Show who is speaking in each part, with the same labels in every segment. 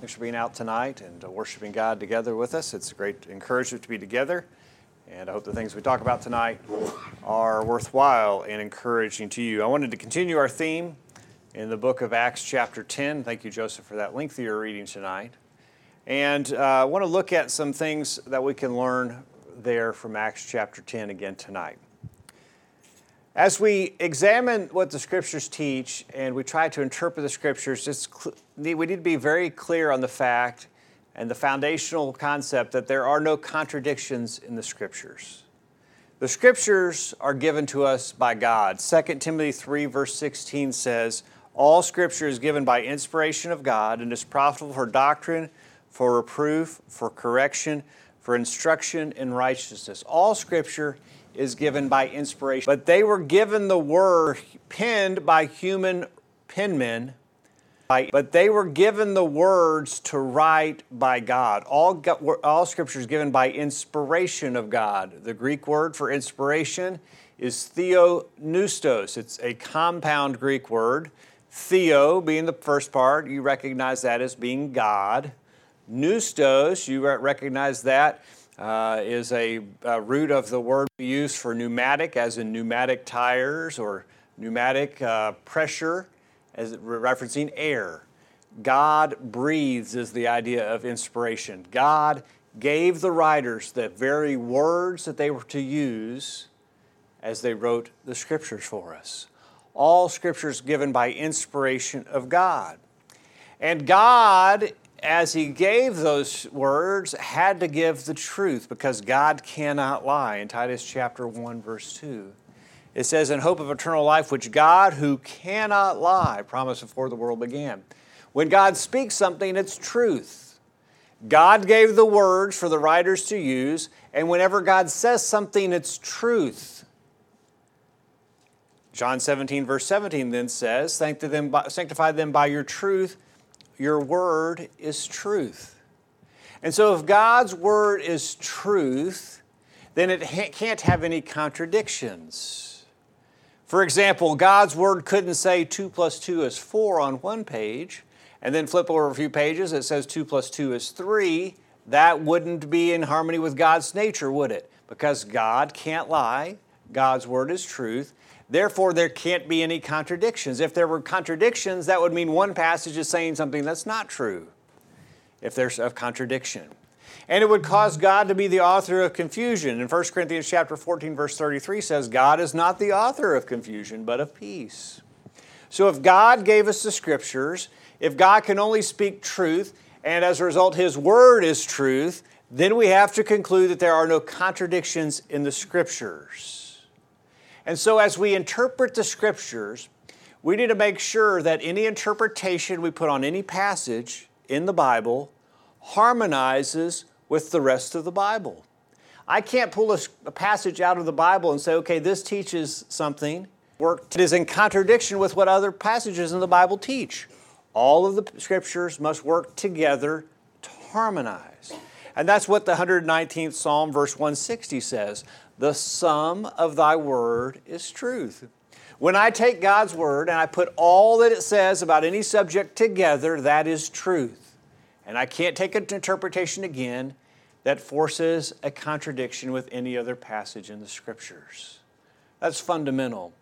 Speaker 1: Thanks for being out tonight and uh, worshiping God together with us. It's a great encouragement to be together. And I hope the things we talk about tonight are worthwhile and encouraging to you. I wanted to continue our theme in the book of Acts, chapter 10. Thank you, Joseph, for that lengthier reading tonight. And uh, I want to look at some things that we can learn there from Acts chapter 10 again tonight. As we examine what the scriptures teach and we try to interpret the scriptures, cl- we need to be very clear on the fact and the foundational concept that there are no contradictions in the scriptures. The scriptures are given to us by God. 2 Timothy 3, verse 16 says, All scripture is given by inspiration of God and is profitable for doctrine, for reproof, for correction, for instruction in righteousness. All scripture is given by inspiration. But they were given the word penned by human penmen, but they were given the words to write by God. All, all scripture is given by inspiration of God. The Greek word for inspiration is theopneustos. It's a compound Greek word. Theo being the first part, you recognize that as being God. Pneustos, you recognize that uh, is a, a, root of the word used for pneumatic, as in pneumatic tires or pneumatic uh, pressure, as referencing air. God breathes is the idea of inspiration. God gave the writers the very words that they were to use as they wrote the scriptures for us. All scriptures given by inspiration of God. And God as he gave those words, had to give the truth because God cannot lie in Titus chapter 1, verse 2. It says, In hope of eternal life, which God, who cannot lie, promised before the world began. When God speaks something, it's truth. God gave the words for the writers to use, and whenever God says something, it's truth. John 17, verse 17 then says, Sanctify them by your truth your word is truth. And so, if God's word is truth, then it ha- can't have any contradictions. For example, God's word couldn't say 2 plus 2 is 4 on one page, and then flip over a few pages, it says 2 plus 2 is 3. That wouldn't be in harmony with God's nature, would it? Because God can't lie, God's word is truth, Therefore, there can't be any contradictions. If there were contradictions, that would mean one passage is saying something that's not true, if there's a contradiction. And it would cause God to be the author of confusion. In 1 Corinthians chapter 14, verse 33 says, God is not the author of confusion, but of peace. So if God gave us the scriptures, if God can only speak truth, and as a result his word is truth, then we have to conclude that there are no contradictions in the scriptures. And so, as we interpret the scriptures, we need to make sure that any interpretation we put on any passage in the Bible harmonizes with the rest of the Bible. I can't pull a, a passage out of the Bible and say, okay, this teaches something. Work it is in contradiction with what other passages in the Bible teach. All of the scriptures must work together to harmonize. And that's what the 119th Psalm, verse 160 says the sum of thy word is truth. When I take God's word and I put all that it says about any subject together, that is truth. And I can't take an interpretation again that forces a contradiction with any other passage in the scriptures. That's fundamental.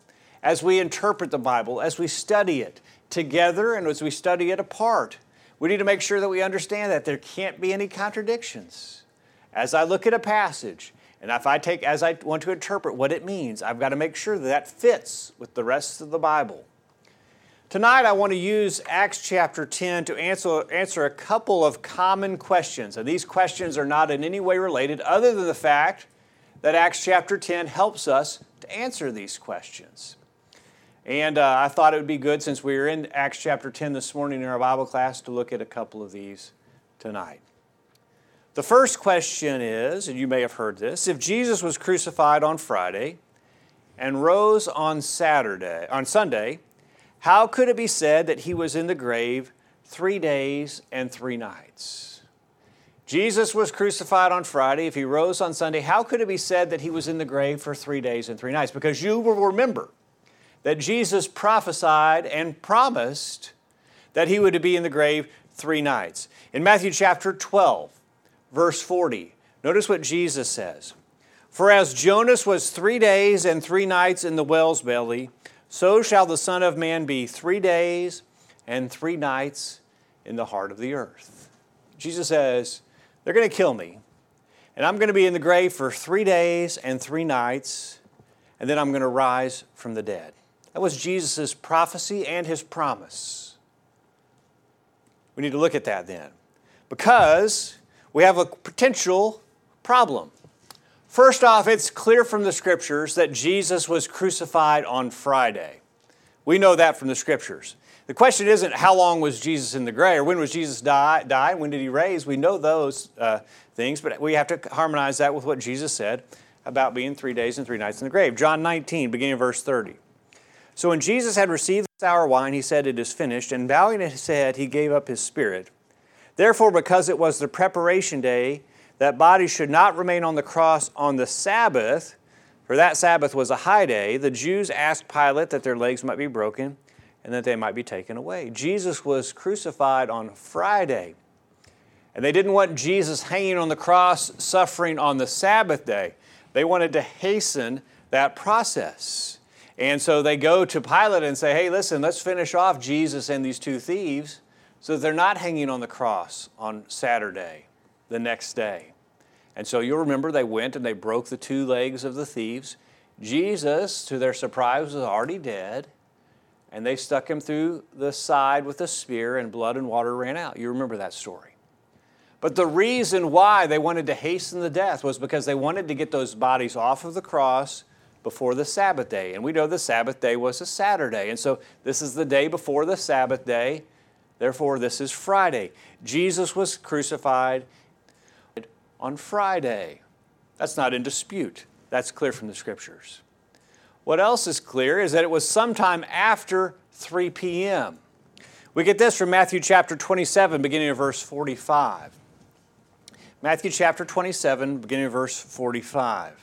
Speaker 1: As we interpret the Bible, as we study it together and as we study it apart, we need to make sure that we understand that there can't be any contradictions. As I look at a passage, and if I take, as I want to interpret what it means, I've got to make sure that that fits with the rest of the Bible. Tonight, I want to use Acts chapter 10 to answer, answer a couple of common questions. And these questions are not in any way related, other than the fact that Acts chapter 10 helps us to answer these questions. And uh, I thought it would be good, since we are in Acts chapter 10 this morning in our Bible class, to look at a couple of these tonight. The first question is, and you may have heard this, if Jesus was crucified on Friday and rose on Saturday, on Sunday, how could it be said that he was in the grave three days and three nights? Jesus was crucified on Friday. If he rose on Sunday, how could it be said that he was in the grave for three days and three nights? Because you will remember that Jesus prophesied and promised that he would be in the grave three nights. In Matthew chapter 12, verse 40, notice what Jesus says For as Jonas was three days and three nights in the whale's belly, so shall the Son of Man be three days and three nights in the heart of the earth. Jesus says, They're going to kill me, and I'm going to be in the grave for three days and three nights, and then I'm going to rise from the dead. That was Jesus' prophecy and his promise. We need to look at that then, because we have a potential problem. First off, it's clear from the scriptures that Jesus was crucified on Friday. We know that from the scriptures. The question isn't how long was Jesus in the grave or when was Jesus die, die when did he raise? We know those uh, things, but we have to harmonize that with what Jesus said about being three days and three nights in the grave. John 19, beginning of verse 30. So when Jesus had received the sour wine, he said, It is finished, and bowing his head, he gave up his spirit. Therefore, because it was the preparation day, that bodies should not remain on the cross on the Sabbath, for that Sabbath was a high day, the Jews asked Pilate that their legs might be broken and that they might be taken away. Jesus was crucified on Friday. And they didn't want Jesus hanging on the cross, suffering on the Sabbath day. They wanted to hasten that process. And so they go to Pilate and say, hey, listen, let's finish off Jesus and these two thieves so they're not hanging on the cross on Saturday the next day. And so you'll remember they went and they broke the two legs of the thieves. Jesus, to their surprise, was already dead. And they stuck him through the side with a spear, and blood and water ran out. You remember that story. But the reason why they wanted to hasten the death was because they wanted to get those bodies off of the cross before the Sabbath day. And we know the Sabbath day was a Saturday. And so this is the day before the Sabbath day. Therefore, this is Friday. Jesus was crucified on Friday. That's not in dispute. That's clear from the scriptures. What else is clear is that it was sometime after 3 p.m. We get this from Matthew chapter 27, beginning of verse 45. Matthew chapter 27, beginning of verse 45.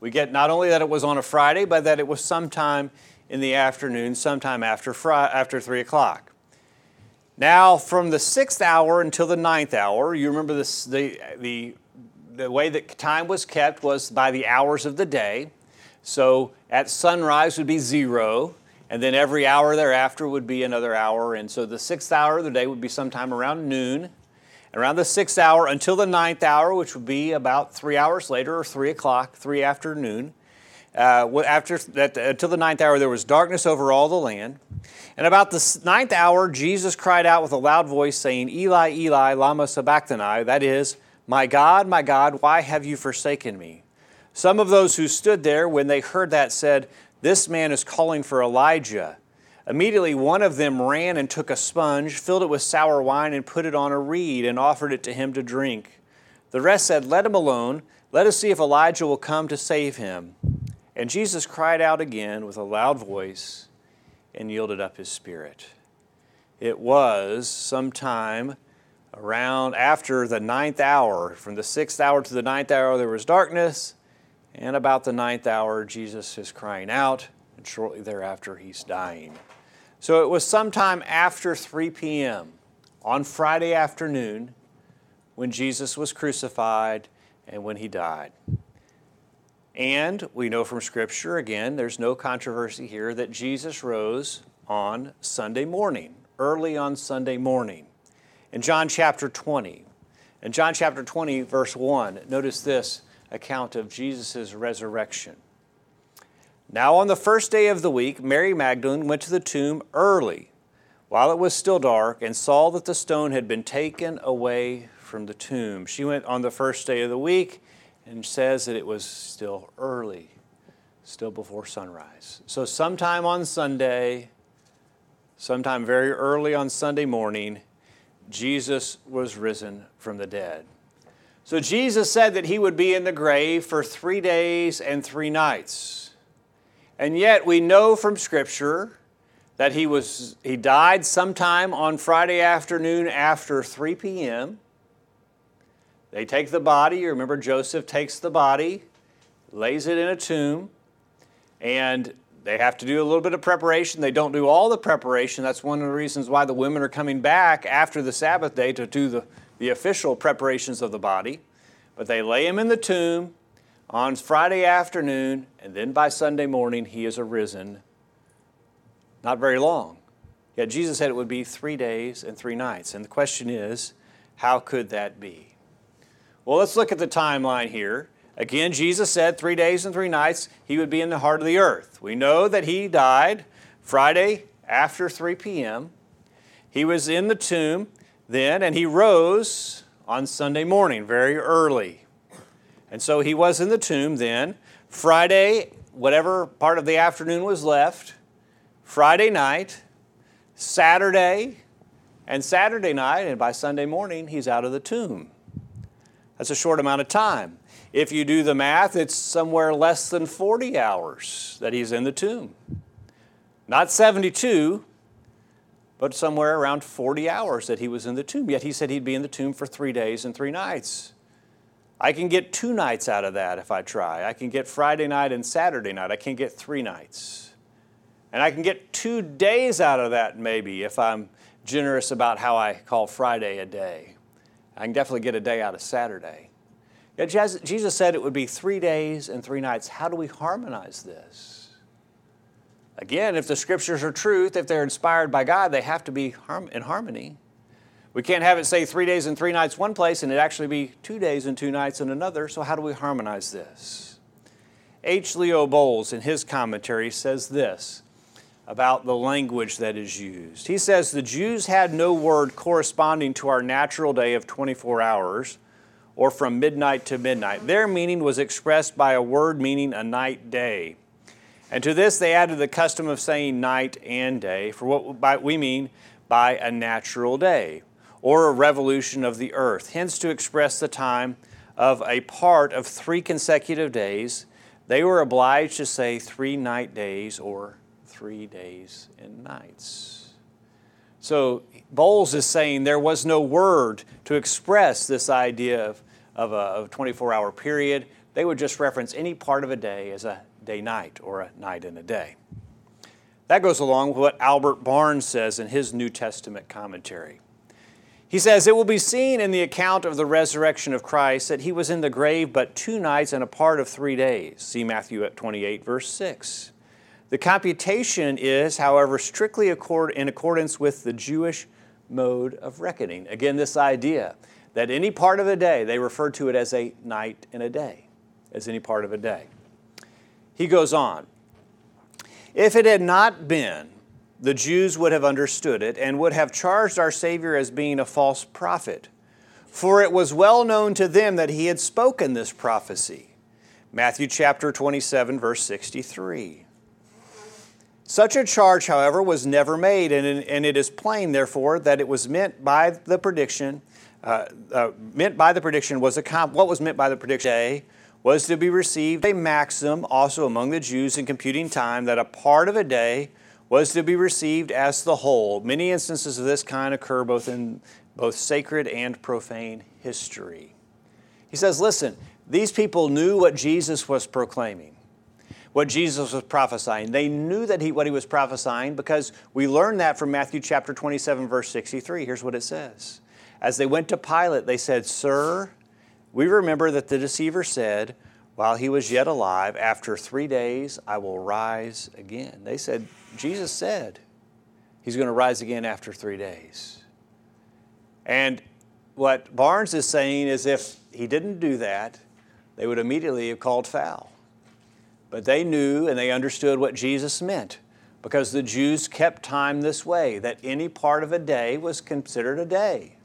Speaker 1: We get not only that it was on a Friday, but that it was sometime in the afternoon, sometime after, after 3 o'clock. Now, from the sixth hour until the ninth hour, you remember this, the, the, the way that time was kept was by the hours of the day. So at sunrise would be zero, and then every hour thereafter would be another hour. And so the sixth hour of the day would be sometime around noon. Around the sixth hour until the ninth hour, which would be about three hours later or three o'clock, three afternoon. Uh, after that, until the ninth hour, there was darkness over all the land. And about the ninth hour, Jesus cried out with a loud voice, saying, Eli, Eli, Lama Sabachthani, that is, My God, my God, why have you forsaken me? Some of those who stood there, when they heard that, said, This man is calling for Elijah. Immediately, one of them ran and took a sponge, filled it with sour wine, and put it on a reed, and offered it to him to drink. The rest said, Let him alone. Let us see if Elijah will come to save him. And Jesus cried out again with a loud voice and yielded up his spirit. It was sometime around after the ninth hour, from the sixth hour to the ninth hour, there was darkness. And about the ninth hour, Jesus is crying out, and shortly thereafter, he's dying. So it was sometime after 3 p.m. on Friday afternoon when Jesus was crucified and when he died. And we know from Scripture, again, there's no controversy here, that Jesus rose on Sunday morning, early on Sunday morning. In John chapter 20, in John chapter 20, verse 1, notice this account of Jesus' resurrection. Now, on the first day of the week, Mary Magdalene went to the tomb early, while it was still dark, and saw that the stone had been taken away from the tomb. She went on the first day of the week and says that it was still early, still before sunrise. So, sometime on Sunday, sometime very early on Sunday morning, Jesus was risen from the dead. So, Jesus said that he would be in the grave for three days and three nights. And yet, we know from Scripture that he, was, he died sometime on Friday afternoon after 3 p.m. They take the body. You remember Joseph takes the body, lays it in a tomb, and they have to do a little bit of preparation. They don't do all the preparation. That's one of the reasons why the women are coming back after the Sabbath day to do the, the official preparations of the body. But they lay him in the tomb on Friday afternoon, and then by Sunday morning, he is arisen. Not very long. Yet Jesus said it would be three days and three nights. And the question is, how could that be? Well, let's look at the timeline here. Again, Jesus said three days and three nights he would be in the heart of the earth. We know that he died Friday after 3 p.m. He was in the tomb then, and he rose on Sunday morning very early. And so he was in the tomb then. Friday, whatever part of the afternoon was left, Friday night, Saturday, and Saturday night, and by Sunday morning, he's out of the tomb. That's a short amount of time. If you do the math, it's somewhere less than 40 hours that he's in the tomb. Not 72, but somewhere around 40 hours that he was in the tomb. Yet he said he'd be in the tomb for three days and three nights. I can get two nights out of that if I try. I can get Friday night and Saturday night. I can get three nights. And I can get two days out of that maybe if I'm generous about how I call Friday a day. I can definitely get a day out of Saturday. Yet Jesus said it would be three days and three nights. How do we harmonize this? Again, if the scriptures are truth, if they're inspired by God, they have to be in harmony. We can't have it say three days and three nights one place and it actually be two days and two nights in another. So, how do we harmonize this? H. Leo Boles, in his commentary, says this about the language that is used. He says the Jews had no word corresponding to our natural day of 24 hours or from midnight to midnight. Their meaning was expressed by a word meaning a night day. And to this they added the custom of saying night and day, for what we mean by a natural day, or a revolution of the earth. Hence, to express the time of a part of three consecutive days, they were obliged to say three night days or three days and nights. So Boles is saying there was no word to express this idea of, of a 24 hour period. They would just reference any part of a day as a day night or a night and a day. That goes along with what Albert Barnes says in his New Testament commentary. He says, It will be seen in the account of the resurrection of Christ that he was in the grave but two nights and a part of three days. See Matthew 28, verse 6. The computation is, however, strictly in accordance with the Jewish mode of reckoning. Again, this idea that any part of a day, they refer to it as a night and a day, as any part of a day. He goes on If it had not been, the Jews would have understood it and would have charged our Savior as being a false prophet. For it was well known to them that he had spoken this prophecy. Matthew chapter 27, verse 63. Such a charge, however, was never made, and, and it is plain, therefore, that it was meant by the prediction. Uh, uh, meant by the prediction was a what was meant by the prediction was to be received a maxim also among the Jews in computing time that a part of a day was to be received as the whole. Many instances of this kind occur both in both sacred and profane history. He says, listen, these people knew what Jesus was proclaiming what Jesus was prophesying. They knew that he, what he was prophesying because we learned that from Matthew chapter 27, verse 63. Here's what it says. As they went to Pilate, they said, Sir, we remember that the deceiver said, while he was yet alive, after three days I will rise again. They said, Jesus said he's going to rise again after three days. And what Barnes is saying is if he didn't do that, they would immediately have called foul. But they knew and they understood what Jesus meant because the Jews kept time this way that any part of a day was considered a day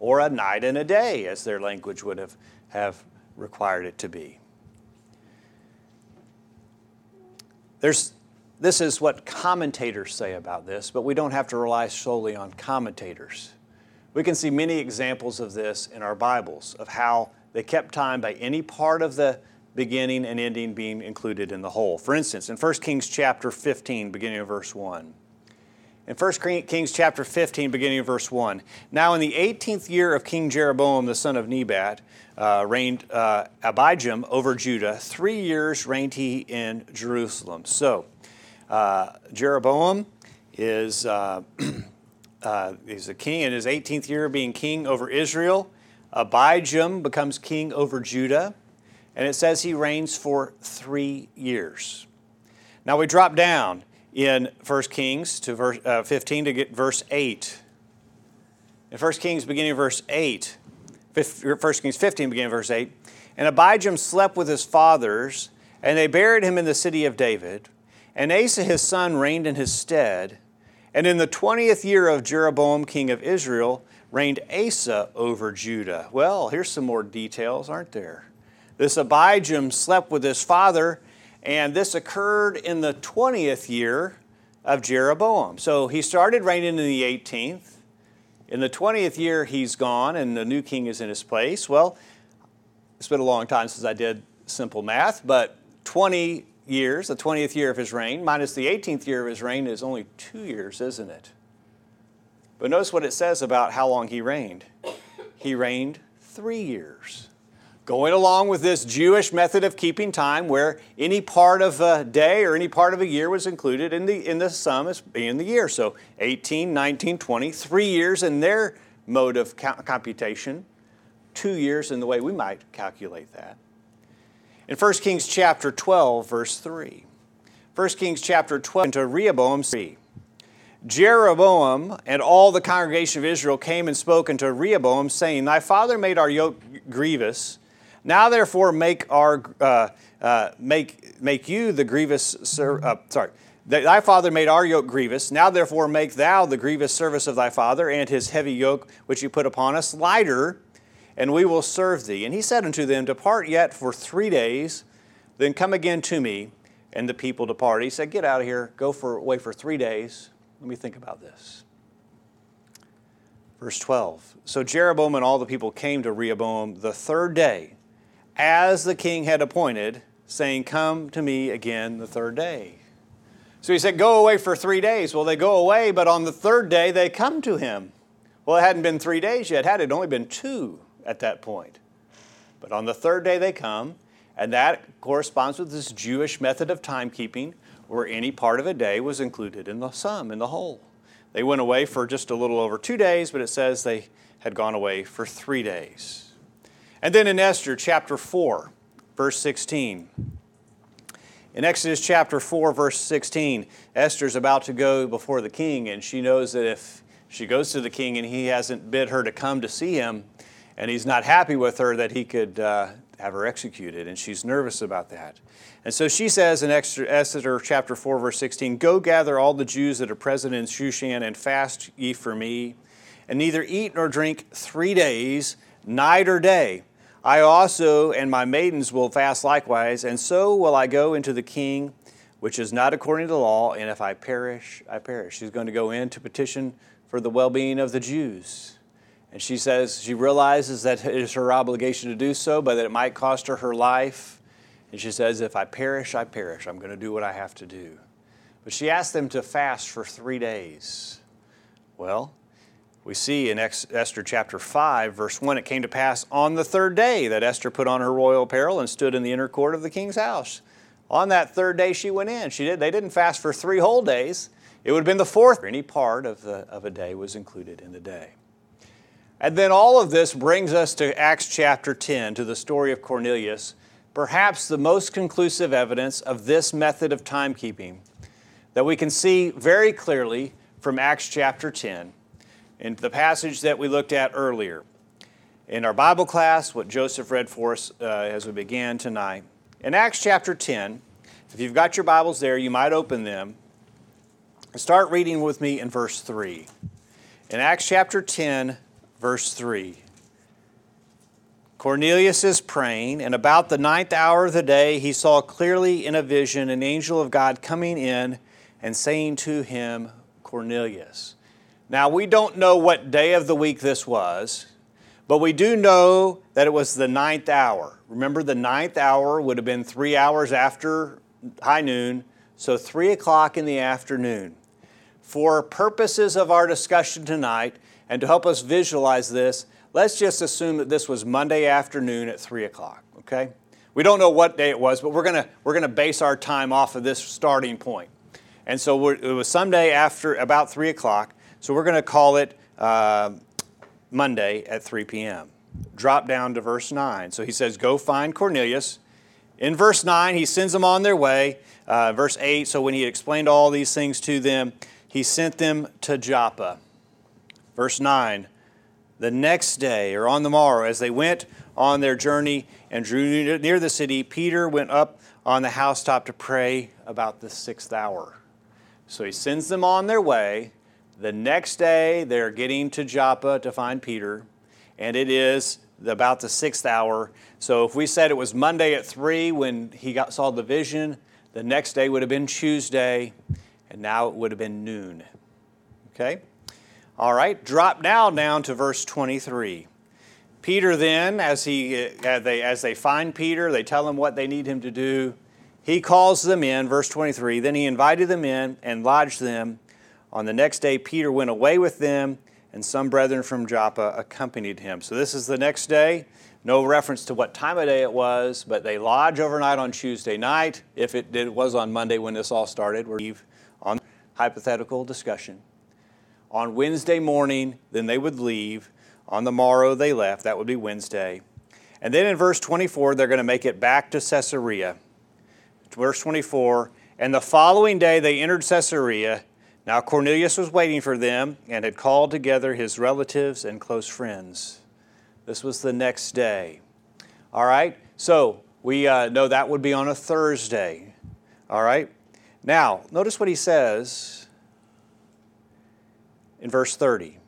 Speaker 1: or a night and a day, as their language would have, have required it to be. There's, this is what commentators say about this, but we don't have to rely solely on commentators. We can see many examples of this in our Bibles, of how they kept time by any part of the beginning and ending being included in the whole. For instance, in 1 Kings chapter 15, beginning of verse 1. In 1 Kings chapter 15, beginning of verse 1. Now, in the 18th year of King Jeroboam, the son of Nebat, uh, reigned uh, Abijam over Judah. Three years reigned he in Jerusalem. So, Uh, Jeroboam is uh, uh, he's a king in his 18th year being king over Israel. Abijam becomes king over Judah, and it says he reigns for three years. Now we drop down in 1 Kings to verse uh, 15 to get verse 8. In 1 Kings beginning verse 8, 1 Kings 15 beginning verse 8, and Abijam slept with his fathers, and they buried him in the city of David. And Asa his son reigned in his stead. And in the 20th year of Jeroboam king of Israel, reigned Asa over Judah. Well, here's some more details, aren't there? This Abijam slept with his father, and this occurred in the 20th year of Jeroboam. So he started reigning in the 18th. In the 20th year, he's gone, and the new king is in his place. Well, it's been a long time since I did simple math, but 20 years, the 20th year of his reign, minus the 18th year of his reign, is only two years, isn't it? But notice what it says about how long he reigned. He reigned three years. Going along with this Jewish method of keeping time, where any part of a day or any part of a year was included in the, in the sum as being the year. So 18, 19, 20, three years in their mode of computation, two years in the way we might calculate that. In 1 Kings chapter 12, verse 3. 1 Kings chapter 12 into Rehoboam 3. Jeroboam and all the congregation of Israel came and spoke unto Rehoboam, saying, Thy father made our yoke grievous. Now therefore make our uh, uh, make make you the grievous. Ser- uh, sorry, thy father made our yoke grievous. Now therefore make thou the grievous service of thy father and his heavy yoke which he put upon us lighter and we will serve thee. And he said unto them, Depart yet for three days, then come again to me. And the people departed. He said, Get out of here, go for, away for three days. Let me think about this. Verse 12 So Jeroboam and all the people came to Rehoboam the third day, as the king had appointed, saying, Come to me again the third day. So he said, Go away for three days. Well, they go away, but on the third day they come to him. Well, it hadn't been three days yet, had it? only been two at that point. But on the third day they come, and that corresponds with this Jewish method of timekeeping where any part of a day was included in the sum, in the whole. They went away for just a little over two days, but it says they had gone away for three days. And then in Esther chapter 4, verse 16. In Exodus chapter 4, verse 16, Esther's about to go before the king, and she knows that if she goes to the king and he hasn't bid her to come to see him, and he's not happy with her that he could uh, have her executed, and she's nervous about that. And so she says in Esther chapter 4, verse 16, Go gather all the Jews that are present in Shushan and fast ye for me, and neither eat nor drink three days, night or day. I also and my maidens will fast likewise, and so will I go into the king, which is not according to the law, and if I perish, I perish. She's going to go in to petition for the well being of the Jews. And she says she realizes that it is her obligation to do so, but that it might cost her her life. And she says, If I perish, I perish. I'm going to do what I have to do. But she asked them to fast for three days. Well, we see in Esther chapter 5, verse 1, it came to pass on the third day that Esther put on her royal apparel and stood in the inner court of the king's house. On that third day she went in. She did, they didn't fast for three whole days. It would have been the fourth. Any part of, the, of a day was included in the day. And then all of this brings us to Acts chapter 10, to the story of Cornelius, perhaps the most conclusive evidence of this method of timekeeping that we can see very clearly from Acts chapter 10 in the passage that we looked at earlier. In our Bible class, what Joseph read for us uh, as we began tonight. In Acts chapter 10, if you've got your Bibles there, you might open them. Start reading with me in verse 3. In Acts chapter 10, verse 3. Cornelius is praying, and about the ninth hour of the day, he saw clearly in a vision an angel of God coming in and saying to him, Cornelius. Now, we don't know what day of the week this was, but we do know that it was the ninth hour. Remember, the ninth hour would have been three hours after high noon, so three o'clock in the afternoon. For purposes of our discussion tonight, and to help us visualize this, let's just assume that this was Monday afternoon at 3 o'clock, okay? We don't know what day it was, but we're gonna we're to base our time off of this starting point. And so it was Sunday after about 3 o'clock. So we're going to call it uh, Monday at 3 p.m. Drop down to verse 9. So he says, Go find Cornelius. In verse 9, he sends them on their way. Uh, verse 8, so when he explained all these things to them, he sent them to Joppa. Verse 9, the next day or on the morrow, as they went on their journey and drew near the city, Peter went up on the housetop to pray about the sixth hour. So he sends them on their way. The next day, they're getting to Joppa to find Peter, and it is about the sixth hour. So if we said it was Monday at 3 when he got, saw the vision, the next day would have been Tuesday, and now it would have been noon. Okay? All right, drop now down to verse 23. Peter then, as, he, uh, as, they, as they find Peter, they tell him what they need him to do. He calls them in, verse 23. Then he invited them in and lodged them. On the next day, Peter went away with them, and some brethren from Joppa accompanied him. So this is the next day. No reference to what time of day it was, but they lodge overnight on Tuesday night. If it, did, it was on Monday when this all started, we're on hypothetical discussion. On Wednesday morning, then they would leave. On the morrow, they left. That would be Wednesday. And then in verse 24, they're going to make it back to Caesarea. Verse 24, and the following day they entered Caesarea. Now Cornelius was waiting for them and had called together his relatives and close friends. This was the next day. All right, so we uh, know that would be on a Thursday. All right, now notice what he says in verse 30.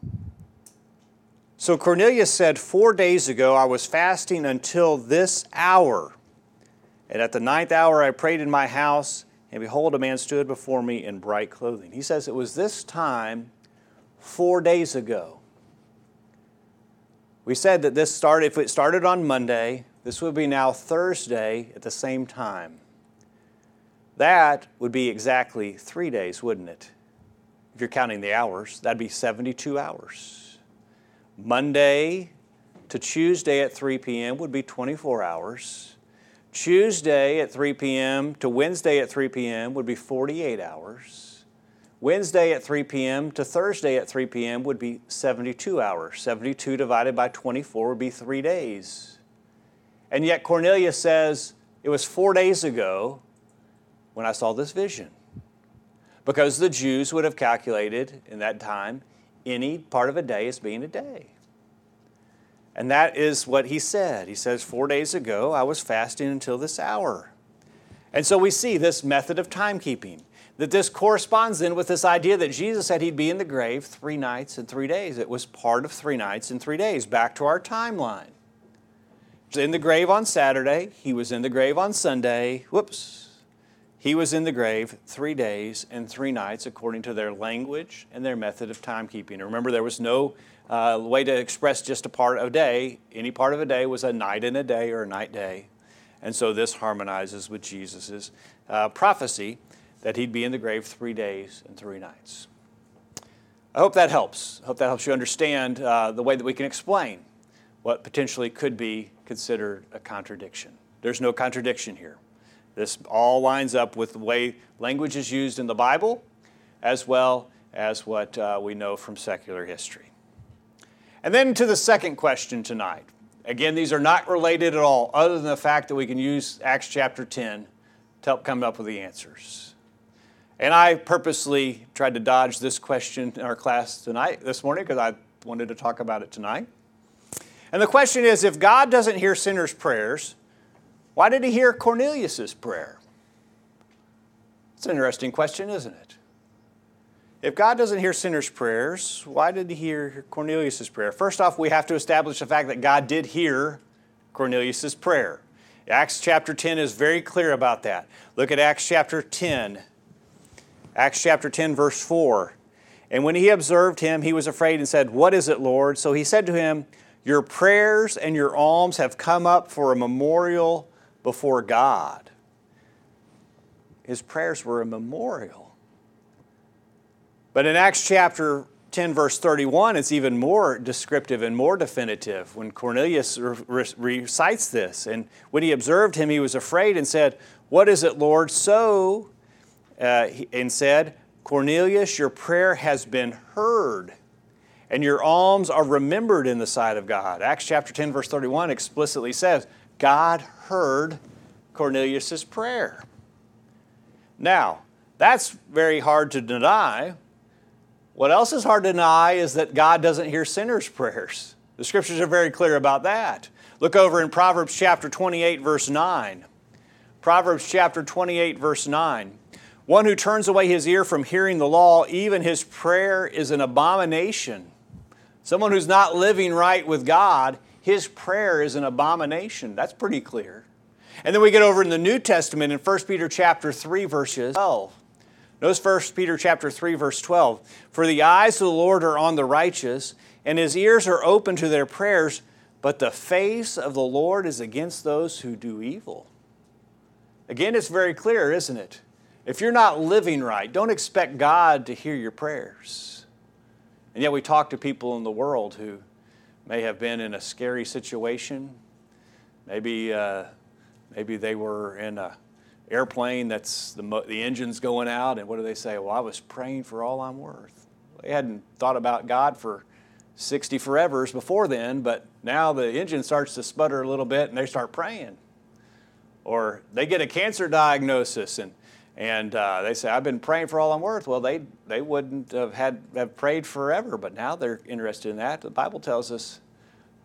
Speaker 1: So Cornelius said, Four days ago I was fasting until this hour. And at the ninth hour I prayed in my house, and behold, a man stood before me in bright clothing. He says it was this time four days ago. We said that this started, if it started on Monday, this would be now Thursday at the same time. That would be exactly three days, wouldn't it? If you're counting the hours, that'd be 72 hours. Monday to Tuesday at 3 p.m. would be 24 hours. Tuesday at 3 p.m. to Wednesday at 3 p.m. would be 48 hours. Wednesday at 3 p.m. to Thursday at 3 p.m. would be 72 hours. 72 divided by 24 would be three days. And yet Cornelius says, It was four days ago when I saw this vision. Because the Jews would have calculated in that time any part of a day as being a day. And that is what he said. He says, Four days ago I was fasting until this hour. And so we see this method of timekeeping that this corresponds then with this idea that Jesus said he'd be in the grave three nights and three days. It was part of three nights and three days. Back to our timeline. He was in the grave on Saturday. He was in the grave on Sunday. Whoops. He was in the grave three days and three nights according to their language and their method of timekeeping. Remember, there was no uh, way to express just a part of a day. Any part of a day was a night and a day or a night day. And so this harmonizes with Jesus' uh, prophecy that he'd be in the grave three days and three nights. I hope that helps. I hope that helps you understand uh, the way that we can explain what potentially could be considered a contradiction. There's no contradiction here. This all lines up with the way language is used in the Bible, as well as what uh, we know from secular history. And then to the second question tonight. Again, these are not related at all, other than the fact that we can use Acts chapter 10 to help come up with the answers. And I purposely tried to dodge this question in our class tonight, this morning, because I wanted to talk about it tonight. And the question is if God doesn't hear sinners' prayers, why did he hear Cornelius' prayer? It's an interesting question, isn't it? If God doesn't hear sinners' prayers, why did he hear Cornelius' prayer? First off, we have to establish the fact that God did hear Cornelius' prayer. Acts chapter 10 is very clear about that. Look at Acts chapter 10 Acts chapter 10, verse 4. And when he observed him, he was afraid and said, What is it, Lord? So he said to him, Your prayers and your alms have come up for a memorial before God. His prayers were a memorial. But in Acts chapter 10, verse 31, it's even more descriptive and more definitive when Cornelius recites this. And when he observed him, he was afraid and said, What is it, Lord? So uh, and said, Cornelius, your prayer has been heard, and your alms are remembered in the sight of God. Acts chapter 10, verse 31 explicitly says, God heard Cornelius' prayer. Now, that's very hard to deny. What else is hard to deny is that God doesn't hear sinners' prayers. The scriptures are very clear about that. Look over in Proverbs chapter 28, verse 9. Proverbs chapter 28, verse 9. One who turns away his ear from hearing the law, even his prayer is an abomination. Someone who's not living right with God, his prayer is an abomination. That's pretty clear. And then we get over in the New Testament in 1 Peter chapter 3, verses 12. Notice 1 Peter chapter 3, verse 12. For the eyes of the Lord are on the righteous, and his ears are open to their prayers, but the face of the Lord is against those who do evil. Again, it's very clear, isn't it? If you're not living right, don't expect God to hear your prayers. And yet, we talk to people in the world who may have been in a scary situation. Maybe, uh, maybe they were in an airplane that's the, the engine's going out, and what do they say? Well, I was praying for all I'm worth. They hadn't thought about God for 60 forevers before then, but now the engine starts to sputter a little bit and they start praying. Or they get a cancer diagnosis and, and uh, they say, I've been praying for all I'm worth. Well, they, they wouldn't have, had, have prayed forever, but now they're interested in that. The Bible tells us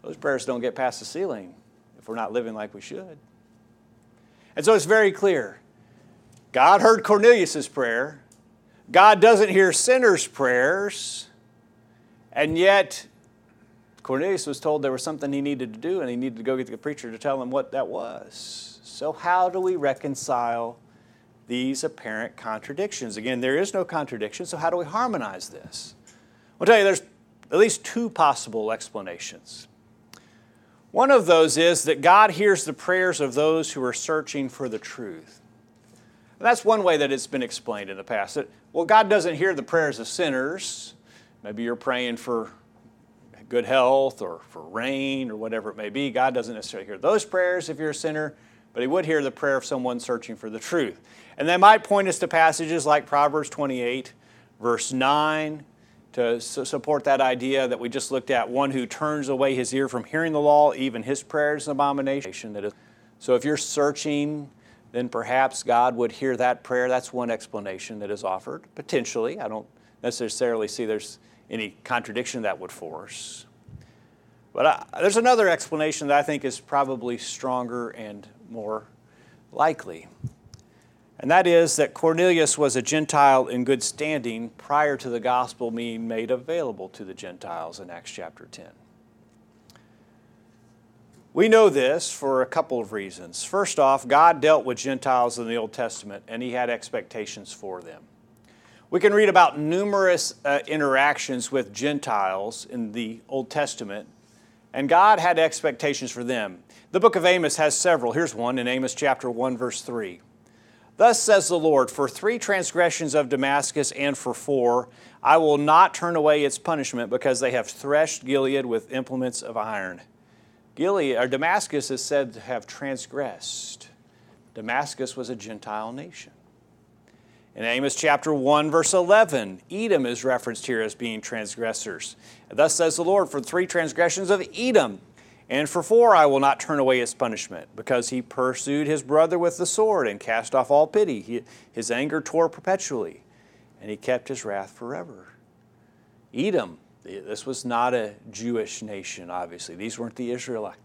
Speaker 1: those prayers don't get past the ceiling if we're not living like we should. And so it's very clear. God heard Cornelius' prayer. God doesn't hear sinners' prayers. And yet, Cornelius was told there was something he needed to do, and he needed to go get the preacher to tell him what that was. So, how do we reconcile these apparent contradictions? Again, there is no contradiction, so how do we harmonize this? I'll tell you, there's at least two possible explanations. One of those is that God hears the prayers of those who are searching for the truth. And that's one way that it's been explained in the past. That, well, God doesn't hear the prayers of sinners, Maybe you're praying for good health or for rain or whatever it may be. God doesn't necessarily hear those prayers if you're a sinner, but He would hear the prayer of someone searching for the truth. And they might point us to passages like Proverbs 28, verse 9, to support that idea that we just looked at one who turns away his ear from hearing the law, even his prayer is an abomination. That is, so if you're searching, then perhaps God would hear that prayer. That's one explanation that is offered, potentially. I don't necessarily see there's any contradiction that would force. But I, there's another explanation that I think is probably stronger and more likely. And that is that Cornelius was a Gentile in good standing prior to the gospel being made available to the Gentiles in Acts chapter 10. We know this for a couple of reasons. First off, God dealt with Gentiles in the Old Testament and he had expectations for them. We can read about numerous uh, interactions with Gentiles in the Old Testament, and God had expectations for them. The book of Amos has several. Here's one in Amos chapter 1, verse 3. Thus says the Lord, for three transgressions of Damascus and for four, I will not turn away its punishment because they have threshed Gilead with implements of iron. Gilead, or Damascus is said to have transgressed. Damascus was a Gentile nation. In Amos chapter 1, verse 11, Edom is referenced here as being transgressors. Thus says the Lord, for three transgressions of Edom, and for four I will not turn away his punishment, because he pursued his brother with the sword and cast off all pity. He, his anger tore perpetually, and he kept his wrath forever. Edom, this was not a Jewish nation, obviously. These weren't the Israelites.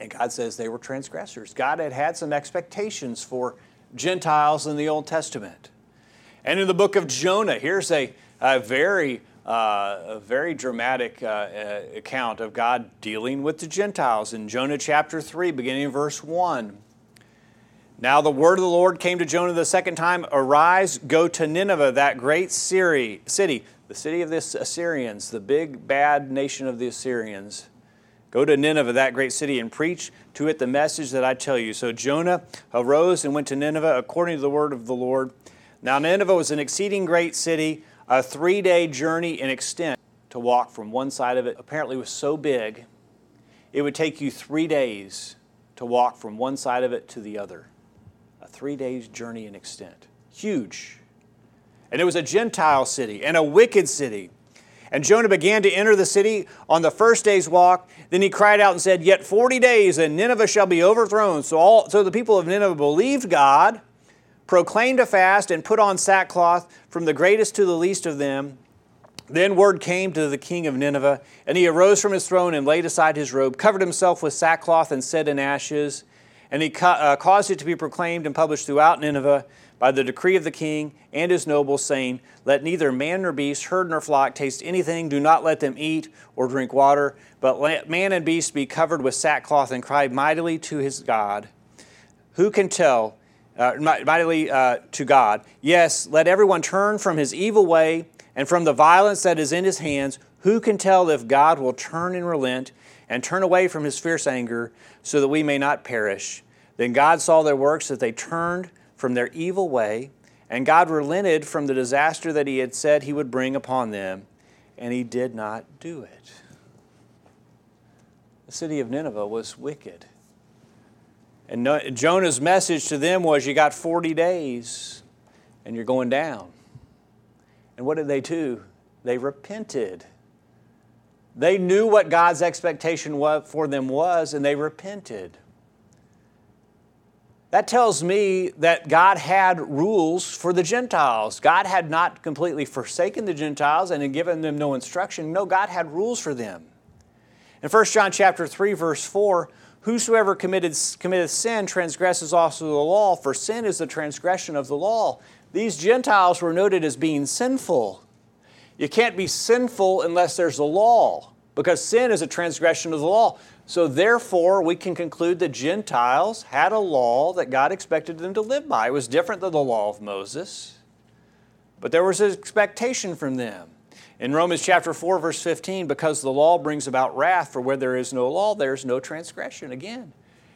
Speaker 1: And God says they were transgressors. God had had some expectations for Gentiles in the Old Testament. And in the book of Jonah, here's a, a very uh, a very dramatic uh, uh, account of God dealing with the Gentiles in Jonah chapter 3, beginning in verse 1. Now the word of the Lord came to Jonah the second time Arise, go to Nineveh, that great city, the city of the Assyrians, the big bad nation of the Assyrians. Go to Nineveh, that great city, and preach to it the message that I tell you. So Jonah arose and went to Nineveh according to the word of the Lord. Now, Nineveh was an exceeding great city, a three day journey in extent to walk from one side of it. Apparently, was so big, it would take you three days to walk from one side of it to the other. A three days journey in extent. Huge. And it was a Gentile city and a wicked city. And Jonah began to enter the city on the first day's walk. Then he cried out and said, Yet 40 days, and Nineveh shall be overthrown. So, all, so the people of Nineveh believed God, proclaimed a fast, and put on sackcloth from the greatest to the least of them. Then word came to the king of Nineveh, and he arose from his throne and laid aside his robe, covered himself with sackcloth and set in ashes. And he ca- uh, caused it to be proclaimed and published throughout Nineveh by the decree of the king and his nobles, saying, Let neither man nor beast, herd nor flock taste anything, do not let them eat or drink water, but let man and beast be covered with sackcloth and cry mightily to his God. Who can tell? Uh, mightily uh, to God. Yes, let everyone turn from his evil way and from the violence that is in his hands. Who can tell if God will turn and relent and turn away from his fierce anger so that we may not perish? Then God saw their works, that they turned from their evil way, and God relented from the disaster that He had said He would bring upon them, and He did not do it. The city of Nineveh was wicked. And Jonah's message to them was You got 40 days, and you're going down. And what did they do? They repented. They knew what God's expectation for them was, and they repented. That tells me that God had rules for the Gentiles. God had not completely forsaken the Gentiles and had given them no instruction. No, God had rules for them. In 1 John chapter 3, verse 4, whosoever committed, committeth sin transgresses also the law, for sin is the transgression of the law. These Gentiles were noted as being sinful. You can't be sinful unless there's a law, because sin is a transgression of the law. So, therefore, we can conclude the Gentiles had a law that God expected them to live by. It was different than the law of Moses, but there was an expectation from them. In Romans chapter 4, verse 15, because the law brings about wrath, for where there is no law, there is no transgression. Again,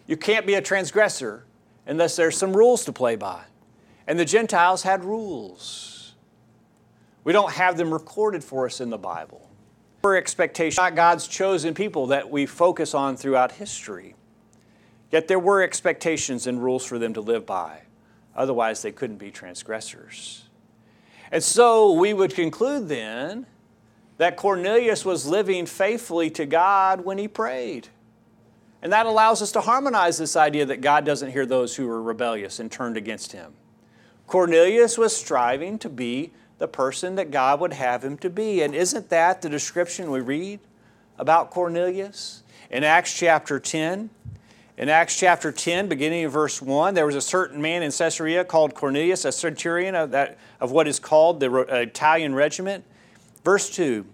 Speaker 1: you can't be a transgressor unless there's some rules to play by. And the Gentiles had rules. We don't have them recorded for us in the Bible were expectations, not God's chosen people that we focus on throughout history. Yet there were expectations and rules for them to live by. Otherwise, they couldn't be transgressors. And so we would conclude then that Cornelius was living faithfully to God when he prayed. And that allows us to harmonize this idea that God doesn't hear those who are rebellious and turned against him. Cornelius was striving to be the person that God would have him to be. And isn't that the description we read about Cornelius? In Acts chapter 10, in Acts chapter 10, beginning in verse 1, there was a certain man in Caesarea called Cornelius, a centurion of, that, of what is called the uh, Italian regiment. Verse 2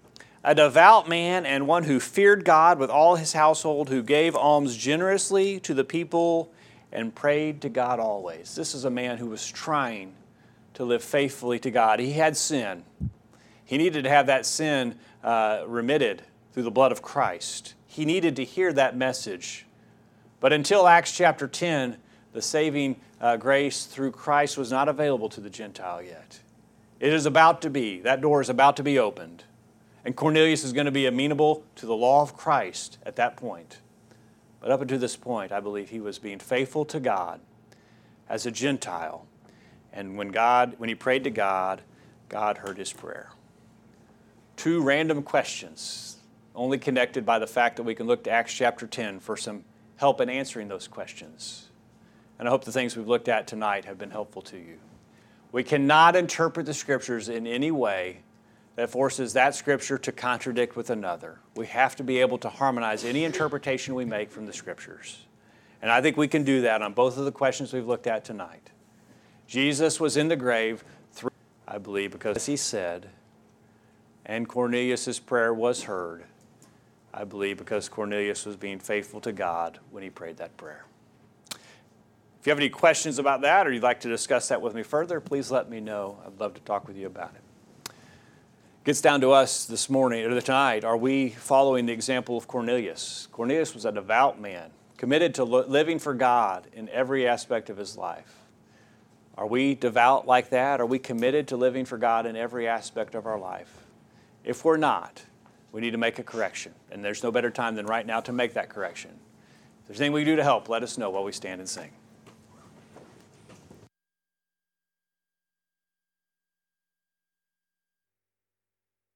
Speaker 1: A devout man and one who feared God with all his household, who gave alms generously to the people and prayed to God always. This is a man who was trying to live faithfully to God. He had sin. He needed to have that sin uh, remitted through the blood of Christ. He needed to hear that message. But until Acts chapter 10, the saving uh, grace through Christ was not available to the Gentile yet. It is about to be. That door is about to be opened. And Cornelius is going to be amenable to the law of Christ at that point. But up until this point, I believe he was being faithful to God as a Gentile and when God, when he prayed to God, God heard his prayer. Two random questions, only connected by the fact that we can look to Acts chapter 10 for some help in answering those questions. And I hope the things we've looked at tonight have been helpful to you. We cannot interpret the scriptures in any way that forces that scripture to contradict with another. We have to be able to harmonize any interpretation we make from the scriptures. And I think we can do that on both of the questions we've looked at tonight. Jesus was in the grave, three, I believe, because he said, and Cornelius' prayer was heard, I believe, because Cornelius was being faithful to God when he prayed that prayer. If you have any questions about that or you'd like to discuss that with me further, please let me know. I'd love to talk with you about it. It gets down to us this morning or tonight. Are we following the example of Cornelius? Cornelius was a devout man, committed to living for God in every aspect of his life. Are we devout like that? Are we committed to living for God in every aspect of our life? If we're not, we need to make a correction. And there's no better time than right now to make that correction. If there's anything we can do to help, let us know while we stand and sing.